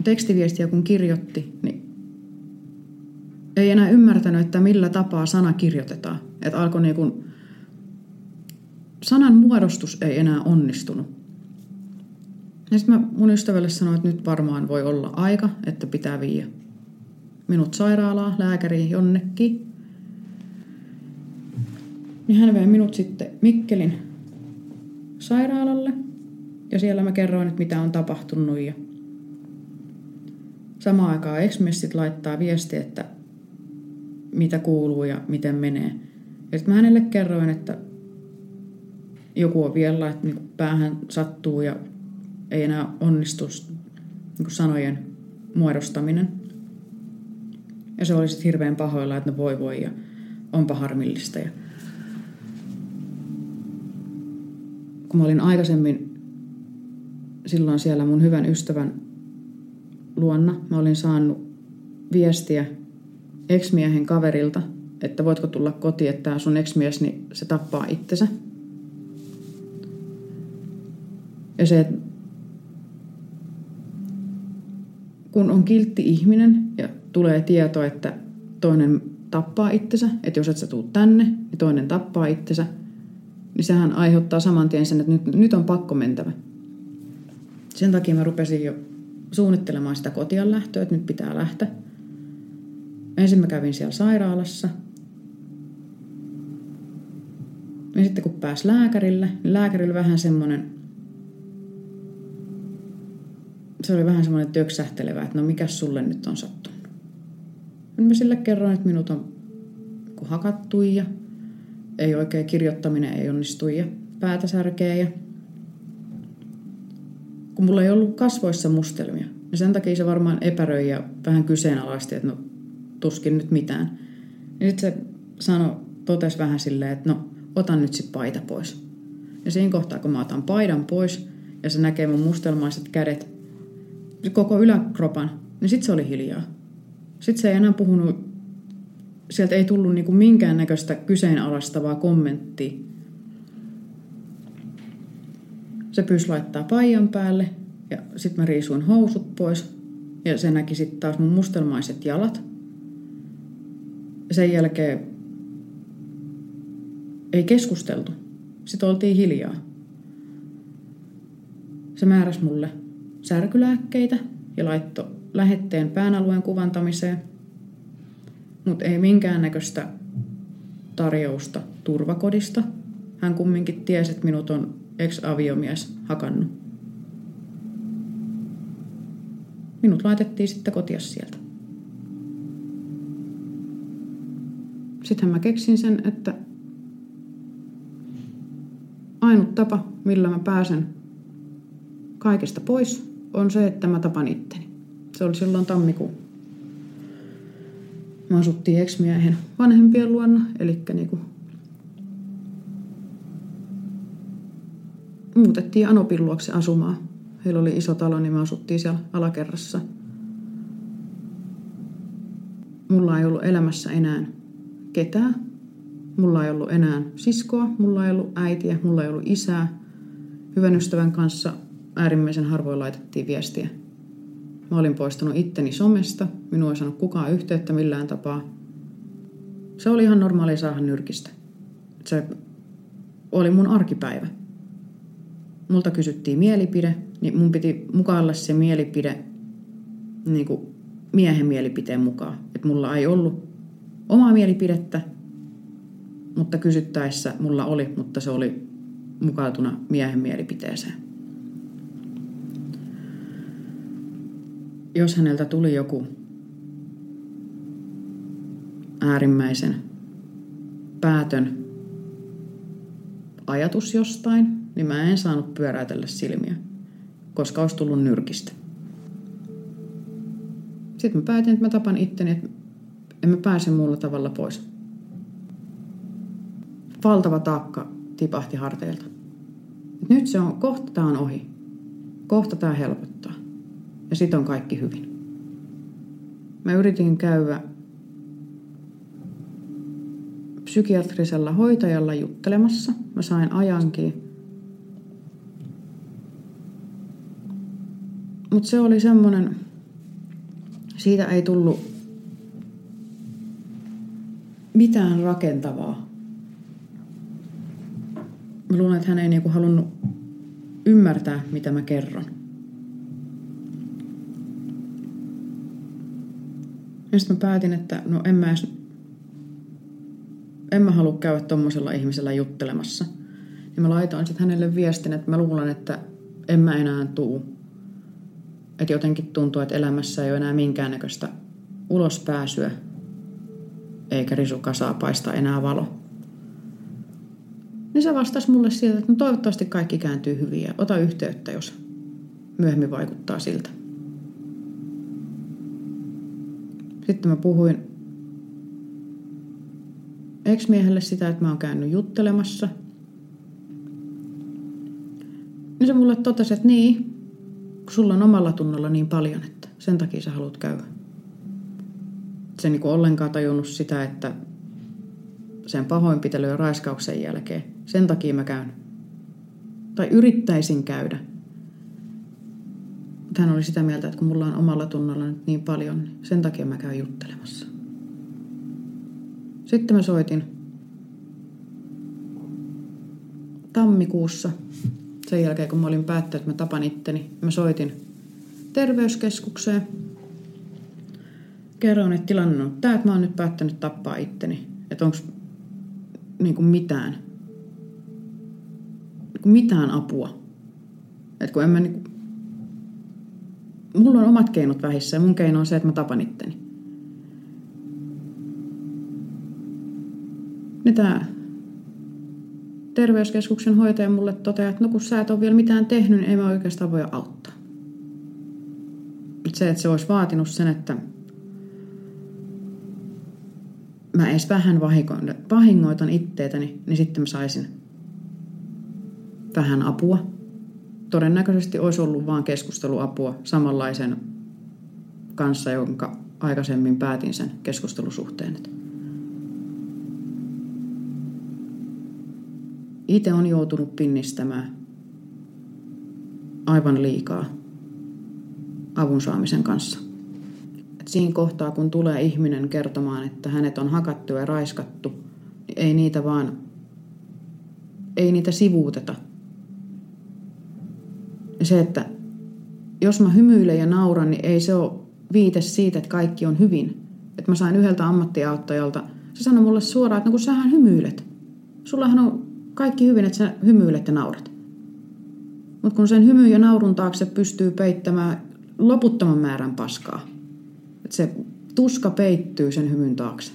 tekstiviestiä kun kirjoitti, niin ei enää ymmärtänyt, että millä tapaa sana kirjoitetaan. Että alkoi niin kuin, sanan muodostus ei enää onnistunut. Ja sitten mä mun ystävälle sanoin, että nyt varmaan voi olla aika, että pitää viiä minut sairaalaa, lääkäriin, jonnekin. Niin hän vei minut sitten Mikkelin sairaalalle. Ja siellä mä kerroin, että mitä on tapahtunut. Ja samaan aikaan ex laittaa viesti, että mitä kuuluu ja miten menee. Ja sitten mä hänelle kerroin, että joku on vielä, että niin päähän sattuu ja ei enää onnistu niin sanojen muodostaminen. Ja se oli sitten hirveän pahoilla, että no voi voi ja onpa harmillista. Ja kun mä olin aikaisemmin silloin siellä mun hyvän ystävän luonna, mä olin saanut viestiä ex-miehen kaverilta, että voitko tulla kotiin, että sun ex-mies, niin se tappaa itsensä. Ja se, kun on kiltti ihminen ja tulee tieto, että toinen tappaa itsensä, että jos et sä tuu tänne, niin toinen tappaa itsensä, niin sehän aiheuttaa saman tien sen, että nyt, nyt on pakko mentävä. Sen takia mä rupesin jo suunnittelemaan sitä kotian lähtöä, että nyt pitää lähteä. Ensin mä kävin siellä sairaalassa. Ja sitten kun pääs lääkärille, niin lääkärillä vähän semmoinen, se oli vähän semmoinen töksähtelevä, että no mikä sulle nyt on sattunut. Mä sille kerroin, että minut on hakattu ja ei oikein kirjoittaminen ei onnistu ja päätä särkee ja kun mulla ei ollut kasvoissa mustelmia. Ja sen takia se varmaan epäröi ja vähän kyseenalaisti, että no tuskin nyt mitään. Ja sitten se sanoi, totesi vähän silleen, että no otan nyt sit paita pois. Ja siinä kohtaa, kun mä otan paidan pois ja se näkee mun mustelmaiset kädet, koko yläkropan, niin sitten se oli hiljaa. Sitten se ei enää puhunut, sieltä ei tullut niinku minkäännäköistä kyseenalaistavaa kommenttia. Se pyysi laittaa paijan päälle ja sitten mä riisuin housut pois ja se näki sitten taas mun mustelmaiset jalat. Ja sen jälkeen ei keskusteltu. Sitten oltiin hiljaa. Se määräsi mulle särkylääkkeitä ja laittoi lähetteen päänalueen kuvantamiseen, mutta ei minkäännäköistä tarjousta turvakodista. Hän kumminkin tiesi, että minut on ex-aviomies hakannut. Minut laitettiin sitten kotia sieltä. Sitten mä keksin sen, että ainut tapa, millä mä pääsen kaikesta pois, on se, että mä tapan itteni. Se oli silloin tammikuun. Mä asuttiin ex-miehen vanhempien luona, eli niinku muutettiin Anopin luokse asumaan. Heillä oli iso talo, niin me asuttiin siellä alakerrassa. Mulla ei ollut elämässä enää ketään. Mulla ei ollut enää siskoa, mulla ei ollut äitiä, mulla ei ollut isää. Hyvän ystävän kanssa äärimmäisen harvoin laitettiin viestiä. Mä olin poistanut itteni somesta, minua ei saanut kukaan yhteyttä millään tapaa. Se oli ihan normaali saada nyrkistä. Se oli mun arkipäivä. Multa kysyttiin mielipide, niin mun piti mukailla se mielipide niin kuin miehen mielipiteen mukaan. Että mulla ei ollut omaa mielipidettä, mutta kysyttäessä mulla oli, mutta se oli mukautuna miehen mielipiteeseen. Jos häneltä tuli joku äärimmäisen päätön ajatus jostain, niin mä en saanut pyöräytellä silmiä, koska olisi tullut nyrkistä. Sitten mä päätin, että mä tapan itteni, että en mä pääse muulla tavalla pois. Valtava taakka tipahti harteilta. Nyt se on, kohta tämä on ohi. Kohta tämä helpottaa. Ja sitten on kaikki hyvin. Mä yritin käydä psykiatrisella hoitajalla juttelemassa. Mä sain ajankin. Mutta se oli semmoinen, siitä ei tullut mitään rakentavaa. Mä luulen, että hän ei niinku halunnut ymmärtää, mitä mä kerron. Ja sitten mä päätin, että no en mä edes, en mä halua käydä tommosella ihmisellä juttelemassa. Ja mä laitoin sitten hänelle viestin, että mä luulen, että en mä enää tuu. Että jotenkin tuntuu, että elämässä ei ole enää minkäännäköistä ulospääsyä, eikä risukasaa paista enää valo. Niin se vastasi mulle sieltä, että no toivottavasti kaikki kääntyy hyvin ja ota yhteyttä, jos myöhemmin vaikuttaa siltä. Sitten mä puhuin ex-miehelle sitä, että mä oon käynyt juttelemassa. Niin se mulle totesi, että niin, kun sulla on omalla tunnolla niin paljon, että sen takia sä haluat käydä. Se niin ollenkaan tajunnut sitä, että sen pahoinpitelyn ja raiskauksen jälkeen, sen takia mä käyn. Tai yrittäisin käydä – hän oli sitä mieltä, että kun mulla on omalla tunnolla nyt niin paljon, niin sen takia mä käyn juttelemassa. Sitten mä soitin tammikuussa, sen jälkeen kun mä olin päättänyt, että mä tapan itteni, mä soitin terveyskeskukseen. Kerroin, että tilanne on tämä, että mä oon nyt päättänyt tappaa itteni. Että onko niin kuin mitään, niin kuin mitään apua. Että kun en mä niin kuin, mulla on omat keinot vähissä ja mun keino on se, että mä tapan itteni. Mitä terveyskeskuksen hoitaja mulle toteaa, että no kun sä et ole vielä mitään tehnyt, niin ei mä oikeastaan voi auttaa. Se, että se olisi vaatinut sen, että mä edes vähän vahingoitan itteetäni, niin sitten mä saisin vähän apua todennäköisesti olisi ollut vain keskusteluapua samanlaisen kanssa, jonka aikaisemmin päätin sen keskustelusuhteen. Itse on joutunut pinnistämään aivan liikaa avun saamisen kanssa. Et siinä kohtaa, kun tulee ihminen kertomaan, että hänet on hakattu ja raiskattu, niin ei niitä vaan, ei niitä sivuuteta – se, että jos mä hymyilen ja nauran, niin ei se ole viite siitä, että kaikki on hyvin. Että mä sain yhdeltä ammattiauttajalta, se sanoi mulle suoraan, että no kun sähän hymyilet. Sullahan on kaikki hyvin, että sä hymyilet ja naurat. Mutta kun sen hymy ja naurun taakse pystyy peittämään loputtoman määrän paskaa. Että se tuska peittyy sen hymyn taakse.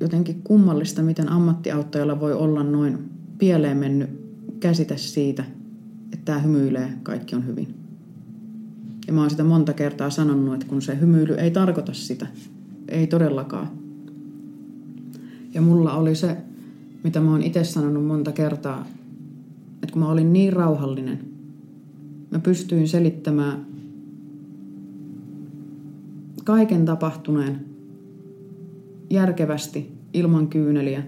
jotenkin kummallista, miten ammattiauttajalla voi olla noin pieleen mennyt käsite siitä, että tämä hymyilee, kaikki on hyvin. Ja mä oon sitä monta kertaa sanonut, että kun se hymyily ei tarkoita sitä, ei todellakaan. Ja mulla oli se, mitä mä oon itse sanonut monta kertaa, että kun mä olin niin rauhallinen, mä pystyin selittämään kaiken tapahtuneen järkevästi ilman kyyneliä.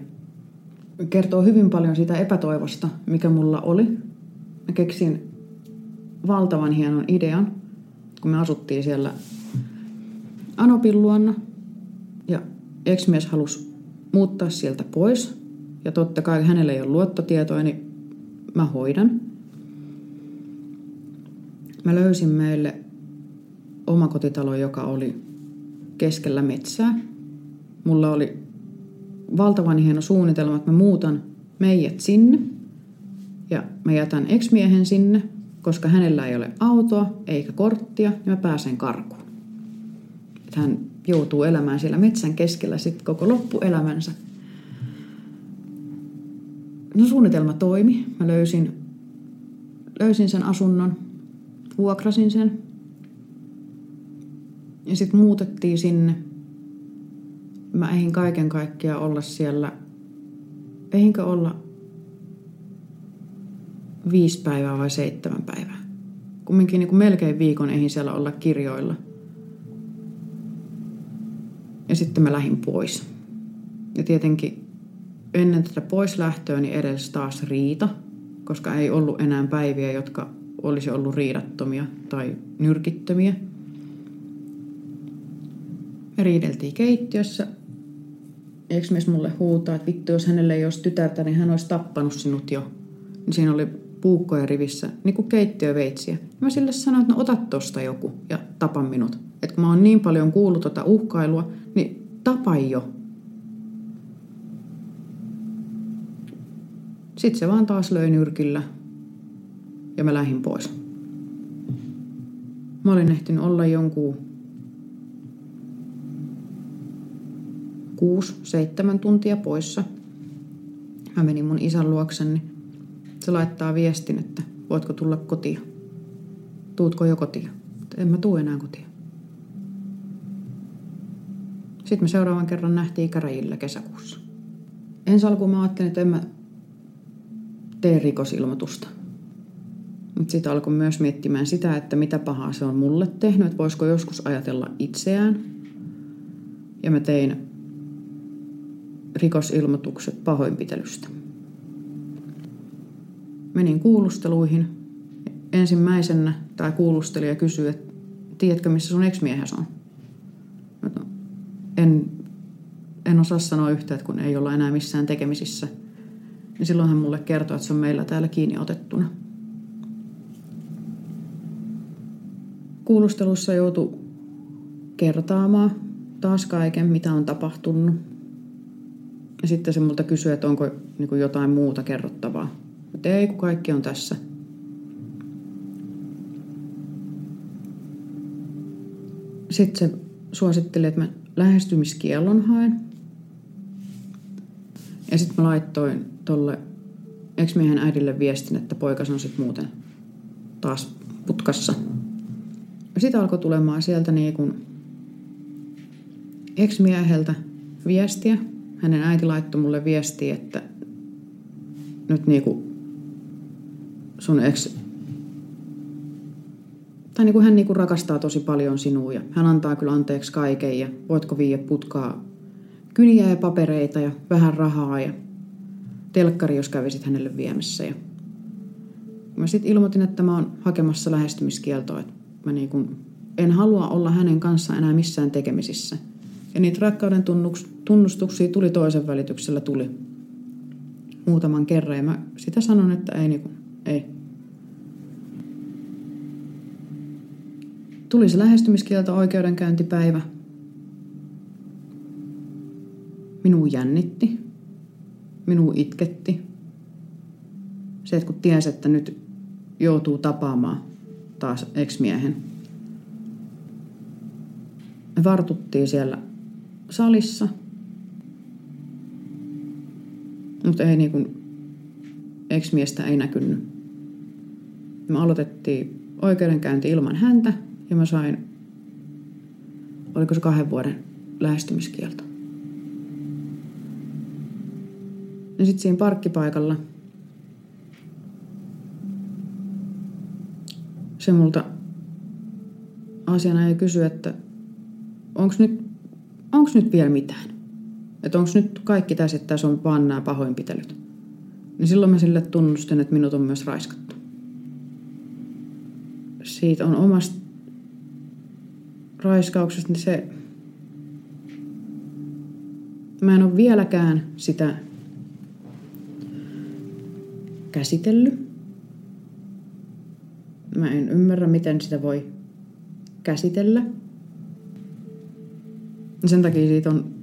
Kertoo hyvin paljon siitä epätoivosta, mikä mulla oli. Mä keksin valtavan hienon idean, kun me asuttiin siellä Anopin luonna. Ja ex-mies halusi muuttaa sieltä pois. Ja totta kai hänellä ei ole luottotietoa, niin mä hoidan. Mä löysin meille omakotitalo, joka oli keskellä metsää. Mulla oli valtavan hieno suunnitelma, että mä muutan meidät sinne. Ja mä jätän ex-miehen sinne, koska hänellä ei ole autoa eikä korttia, ja mä pääsen karkuun. Että hän joutuu elämään siellä metsän keskellä sitten koko loppuelämänsä. No suunnitelma toimi. Mä löysin, löysin sen asunnon, vuokrasin sen. Ja sitten muutettiin sinne. Mä eihin kaiken kaikkiaan olla siellä, eihinkö olla viisi päivää vai seitsemän päivää. Kumminkin niin kuin melkein viikon eihin siellä olla kirjoilla – ja sitten mä lähdin pois. Ja tietenkin ennen tätä poislähtöä niin edes taas riita, koska ei ollut enää päiviä, jotka olisi ollut riidattomia tai nyrkittömiä. Me riideltiin keittiössä. Eikö mies mulle huutaa, että vittu jos hänelle ei olisi tytärtä, niin hän olisi tappanut sinut jo. Niin siinä oli puukkoja rivissä, niin kuin keittiöveitsiä. Mä sille sanoin, että no ota tosta joku ja tapa minut. Että kun mä oon niin paljon kuullut tota uhkailua, niin tapa jo. Sitten se vaan taas löi nyrkillä ja mä lähdin pois. Mä olin ehtinyt olla jonkun kuusi, seitsemän tuntia poissa. Mä menin mun isän luokseni. Se laittaa viestin, että voitko tulla kotiin. Tuutko jo kotiin? En mä tuu enää kotiin. Sitten me seuraavan kerran nähtiin käräjillä kesäkuussa. Ensi alkuun mä ajattelin, että en mä tee rikosilmoitusta. Mutta sitten alkoi myös miettimään sitä, että mitä pahaa se on mulle tehnyt, että voisiko joskus ajatella itseään. Ja mä tein rikosilmoitukset pahoinpitelystä. Menin kuulusteluihin. Ensimmäisenä tämä kuulustelija kysyi, että tiedätkö missä sun ex-miehesi on? En, en osaa sanoa yhtä, että kun ei olla enää missään tekemisissä, niin silloin hän mulle kertoi, että se on meillä täällä kiinni otettuna. Kuulustelussa joutui kertaamaan taas kaiken, mitä on tapahtunut. Ja sitten se multa kysyi, että onko niin jotain muuta kerrottavaa. Mutta ei, kun kaikki on tässä. Sitten se suositteli, että mä lähestymiskiellon haen. Ja sitten mä laittoin tolle ex-miehen äidille viestin, että poikas on sitten muuten taas putkassa. Sitten alkoi tulemaan sieltä niin kuin ex-mieheltä viestiä. Hänen äiti laittoi mulle viestiä, että nyt niin kuin sun ex tai niin kuin hän niin kuin rakastaa tosi paljon sinua ja hän antaa kyllä anteeksi kaiken ja voitko viiä putkaa kyniä ja papereita ja vähän rahaa ja telkkari, jos kävisit hänelle viemässä. Ja mä sitten ilmoitin, että mä oon hakemassa lähestymiskieltoa, että mä niin kuin en halua olla hänen kanssaan enää missään tekemisissä. Ja niitä rakkauden tunnustuksia tuli toisen välityksellä tuli muutaman kerran ja mä sitä sanon, että ei, niin kuin, ei. Tuli se lähestymiskielto oikeudenkäyntipäivä. Minua jännitti. Minua itketti. Se, että kun tiesi, että nyt joutuu tapaamaan taas ex-miehen. Me vartuttiin siellä salissa. Mutta ei niinku, ex-miestä ei näkynyt. Me aloitettiin oikeudenkäynti ilman häntä ja mä sain, oliko se kahden vuoden lähestymiskielto. Ja sitten siinä parkkipaikalla se multa asiana ei kysy, että onko nyt, onks nyt vielä mitään? Että onko nyt kaikki tässä, että tässä on vaan nämä pahoinpitelyt? Niin silloin mä sille tunnustin, että minut on myös raiskattu. Siitä on omasta raiskauksesta, niin se... Mä en ole vieläkään sitä käsitellyt. Mä en ymmärrä, miten sitä voi käsitellä. Sen takia siitä on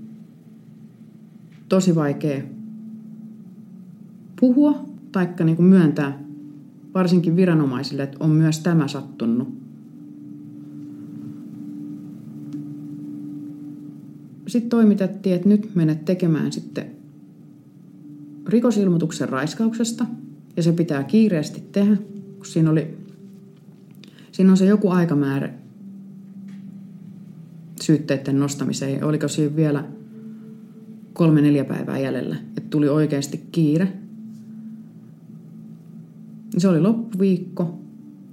tosi vaikea puhua tai niin myöntää varsinkin viranomaisille, että on myös tämä sattunut. Sitten toimitettiin, että nyt menet tekemään sitten rikosilmoituksen raiskauksesta ja se pitää kiireesti tehdä, kun siinä oli siinä on se joku aikamäärä syytteiden nostamiseen. Oliko siinä vielä kolme neljä päivää jäljellä, että tuli oikeasti kiire. Se oli loppuviikko.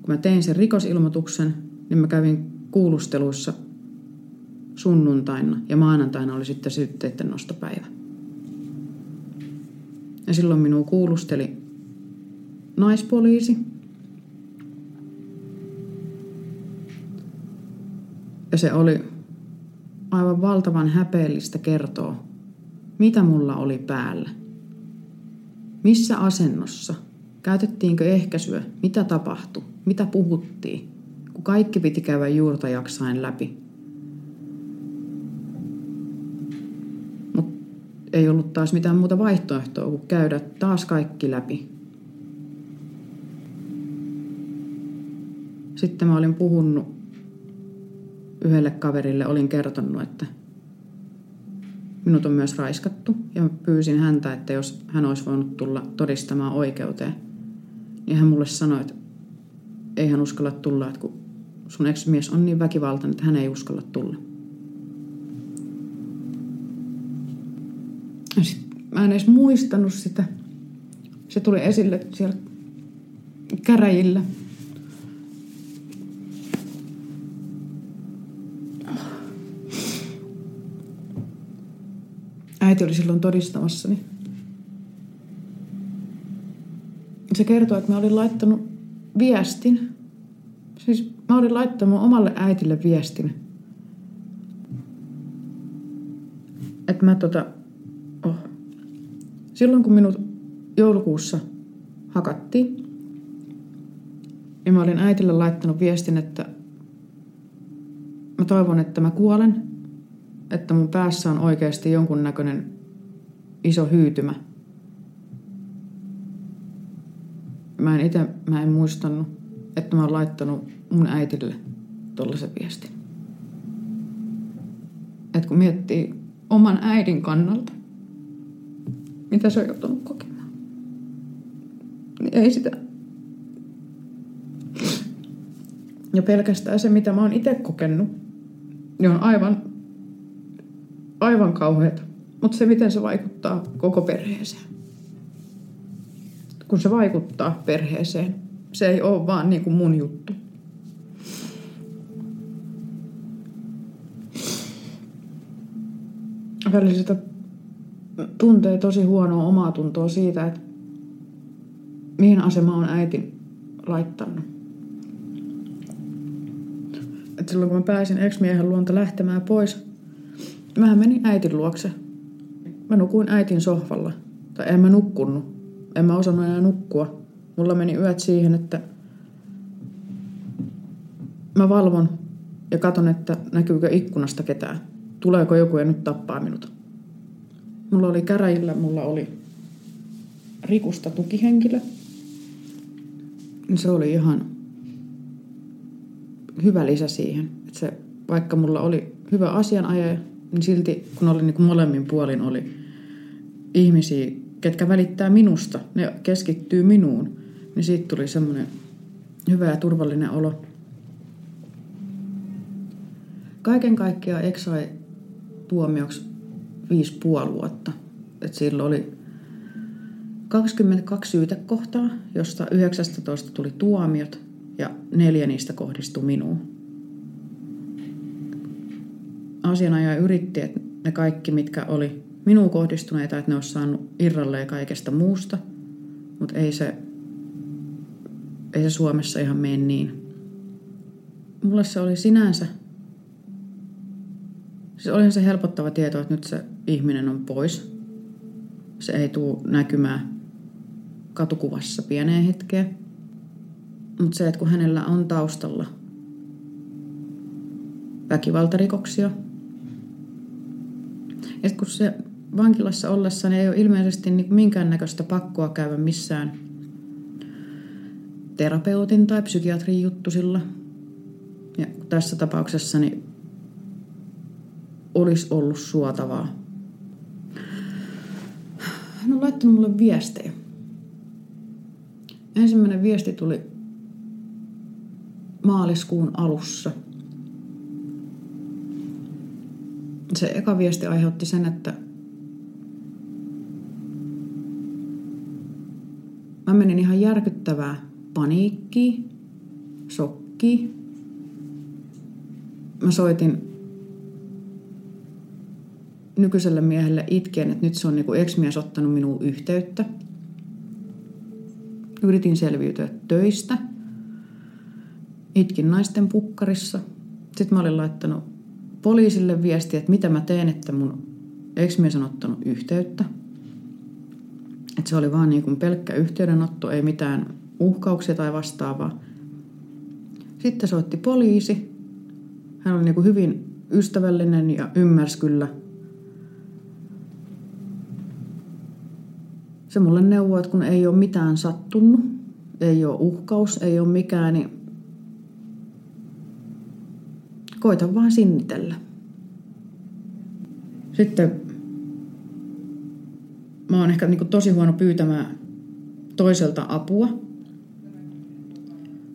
Kun mä tein sen rikosilmoituksen, niin mä kävin kuulusteluissa sunnuntaina ja maanantaina oli sitten syytteiden nostopäivä. Ja silloin minua kuulusteli naispoliisi. Ja se oli aivan valtavan häpeellistä kertoa, mitä mulla oli päällä. Missä asennossa? Käytettiinkö ehkäisyä? Mitä tapahtui? Mitä puhuttiin? Kun kaikki piti käydä juurta jaksain läpi. Ei ollut taas mitään muuta vaihtoehtoa kuin käydä taas kaikki läpi. Sitten mä olin puhunut yhdelle kaverille, olin kertonut, että minut on myös raiskattu. Ja pyysin häntä, että jos hän olisi voinut tulla todistamaan oikeuteen, niin hän mulle sanoi, että ei hän uskalla tulla, että kun sun ex-mies on niin väkivaltainen, että hän ei uskalla tulla. Ja sit mä en edes muistanut sitä. Se tuli esille siellä käräjillä. äiti oli silloin todistamassa, niin se kertoi, että mä olin laittanut viestin. Siis mä olin laittanut omalle äitille viestin. Että mä tota... Silloin kun minut joulukuussa hakattiin, niin mä olin äitille laittanut viestin, että mä toivon, että mä kuolen että mun päässä on oikeasti jonkunnäköinen iso hyytymä. Mä en itse, mä en muistanut, että mä oon laittanut mun äitille tollaisen viestin. Et kun miettii oman äidin kannalta, mitä se on joutunut kokemaan, niin ei sitä. Ja pelkästään se, mitä mä oon itse kokenut, niin on aivan aivan kauheata. Mutta se, miten se vaikuttaa koko perheeseen. Kun se vaikuttaa perheeseen, se ei ole vaan niin kuin mun juttu. Välillä sitä tuntee tosi huonoa omaa tuntoa siitä, että mihin asema on äiti laittanut. Et silloin kun mä pääsin ex-miehen luonta lähtemään pois, Mä menin äitin luokse. Mä nukuin äitin sohvalla. Tai en mä nukkunut. En mä osannut enää nukkua. Mulla meni yöt siihen, että mä valvon ja katon, että näkyykö ikkunasta ketään. Tuleeko joku ja nyt tappaa minut. Mulla oli käräjillä, mulla oli Rikusta tukihenkilö. Se oli ihan hyvä lisä siihen. Että se, vaikka mulla oli hyvä asianajaja, niin silti kun oli niin molemmin puolin oli ihmisiä, ketkä välittää minusta, ne keskittyy minuun, niin siitä tuli semmoinen hyvä ja turvallinen olo. Kaiken kaikkiaan Ek sai tuomioksi viisi puoli vuotta. Et silloin oli 22 syytekohtaa, josta 19 tuli tuomiot ja neljä niistä kohdistui minuun asianajaja yritti, että ne kaikki, mitkä oli minuun kohdistuneita, että ne olisi saanut irralleen kaikesta muusta, mutta ei se, ei se Suomessa ihan mene niin. Mulle se oli sinänsä Siis olihan se helpottava tieto, että nyt se ihminen on pois. Se ei tule näkymään katukuvassa pieneen hetkeen. Mutta se, että kun hänellä on taustalla väkivaltarikoksia, ja kun se vankilassa ollessa niin ei ole ilmeisesti niin minkäännäköistä pakkoa käydä missään terapeutin tai psykiatrin juttusilla. Ja tässä tapauksessa niin olisi ollut suotavaa. Hän on laittanut mulle viestejä. Ensimmäinen viesti tuli maaliskuun alussa. Se eka viesti aiheutti sen, että mä menin ihan järkyttävää paniikkiin, shokkiin. Mä soitin nykyiselle miehelle itkien, että nyt se on niinku ex-mies ottanut minuun yhteyttä. Yritin selviytyä töistä. Itkin naisten pukkarissa. Sitten mä olin laittanut poliisille viestiä, että mitä mä teen, että mun ex-mies on ottanut yhteyttä. Että se oli vaan niin kuin pelkkä yhteydenotto, ei mitään uhkauksia tai vastaavaa. Sitten soitti poliisi. Hän oli niin kuin hyvin ystävällinen ja ymmärsi kyllä. Se mulle neuvoi, että kun ei ole mitään sattunut, ei ole uhkaus, ei ole mikään, niin koita vaan sinnitellä. Sitten mä oon ehkä niin tosi huono pyytämään toiselta apua.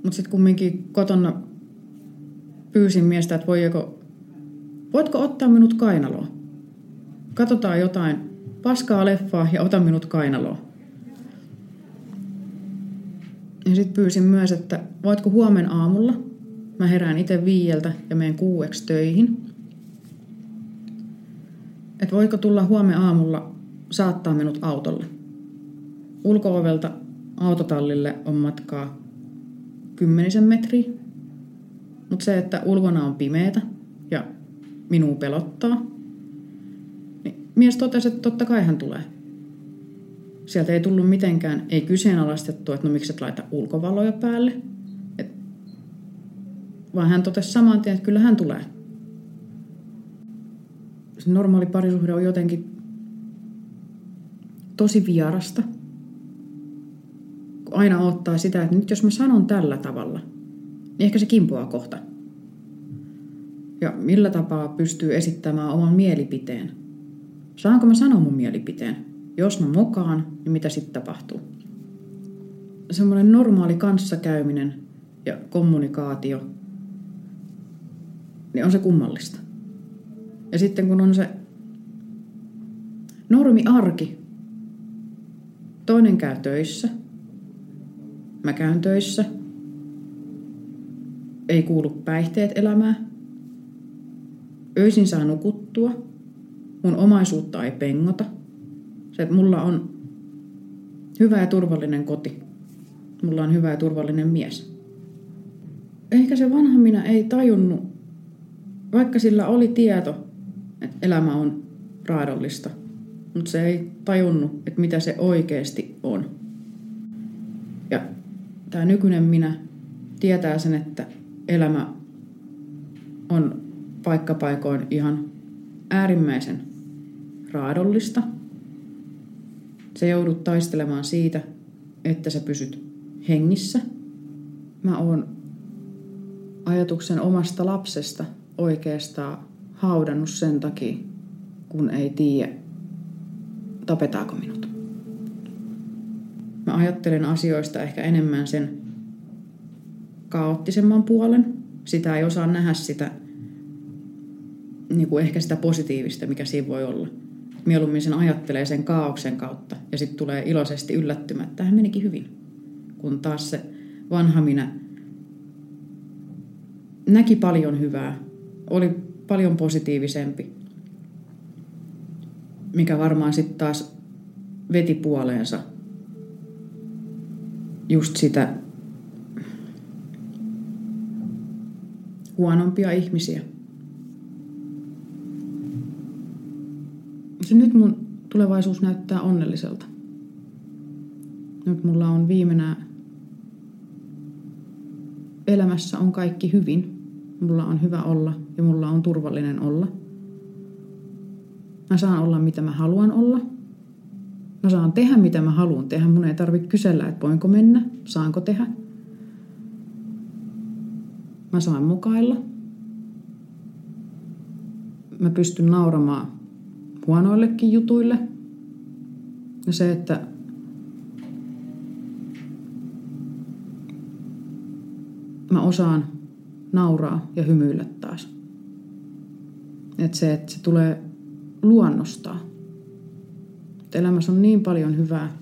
Mutta sitten kumminkin kotona pyysin miestä, että voiko, voitko ottaa minut kainaloon? Katsotaan jotain paskaa leffaa ja ota minut kainaloon. Ja sitten pyysin myös, että voitko huomen aamulla, mä herään itse viieltä ja menen kuueksi töihin. Että voiko tulla huomen aamulla saattaa minut autolle. Ulkoovelta autotallille on matkaa kymmenisen metriä. Mutta se, että ulkona on pimeätä ja minua pelottaa, mies totesi, että totta kai hän tulee. Sieltä ei tullut mitenkään, ei kyseenalaistettu, että no miksi et laita ulkovaloja päälle. Et, vaan hän totesi saman tien, että kyllä hän tulee. Se normaali parisuhde on jotenkin tosi vierasta. Kun aina ottaa sitä, että nyt jos mä sanon tällä tavalla, niin ehkä se kimpoaa kohta. Ja millä tapaa pystyy esittämään oman mielipiteen. Saanko mä sanoa mun mielipiteen? Jos mä mokaan, niin mitä sitten tapahtuu? Semmoinen normaali kanssakäyminen ja kommunikaatio, niin on se kummallista. Ja sitten kun on se normi arki, Toinen käy töissä. Mä käyn töissä. Ei kuulu päihteet elämään. Öisin saa nukuttua. Mun omaisuutta ei pengota. Se, että mulla on hyvä ja turvallinen koti. Mulla on hyvä ja turvallinen mies. Ehkä se vanha minä ei tajunnut, vaikka sillä oli tieto, että elämä on raadollista – mutta se ei tajunnut, että mitä se oikeasti on. Ja tämä nykyinen minä tietää sen, että elämä on paikkapaikoin ihan äärimmäisen raadollista. Se joudut taistelemaan siitä, että sä pysyt hengissä. Mä oon ajatuksen omasta lapsesta oikeastaan haudannut sen takia, kun ei tiedä, tapetaanko minut. Mä ajattelen asioista ehkä enemmän sen kaoottisemman puolen. Sitä ei osaa nähdä sitä, niin kuin ehkä sitä positiivista, mikä siinä voi olla. Mieluummin sen ajattelee sen kaauksen kautta ja sitten tulee iloisesti yllättymään, että tähän menikin hyvin. Kun taas se vanha minä näki paljon hyvää, oli paljon positiivisempi mikä varmaan sitten taas veti puoleensa just sitä huonompia ihmisiä. Se nyt mun tulevaisuus näyttää onnelliselta. Nyt mulla on viimeinen elämässä on kaikki hyvin. Mulla on hyvä olla ja mulla on turvallinen olla. Mä saan olla mitä mä haluan olla. Mä saan tehdä mitä mä haluan tehdä. Mun ei tarvitse kysellä, että voinko mennä, saanko tehdä. Mä saan mukailla. Mä pystyn nauramaan huonoillekin jutuille. Ja se, että mä osaan nauraa ja hymyillä taas. Että se, että se tulee luonnostaa. Et elämässä on niin paljon hyvää.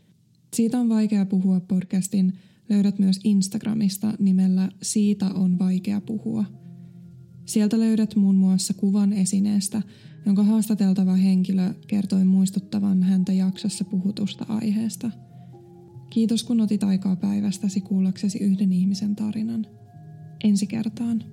Siitä on vaikea puhua podcastin löydät myös Instagramista nimellä Siitä on vaikea puhua. Sieltä löydät muun muassa kuvan esineestä, jonka haastateltava henkilö kertoi muistuttavan häntä jaksossa puhutusta aiheesta. Kiitos kun otit aikaa päivästäsi kuullaksesi yhden ihmisen tarinan. Ensi kertaan.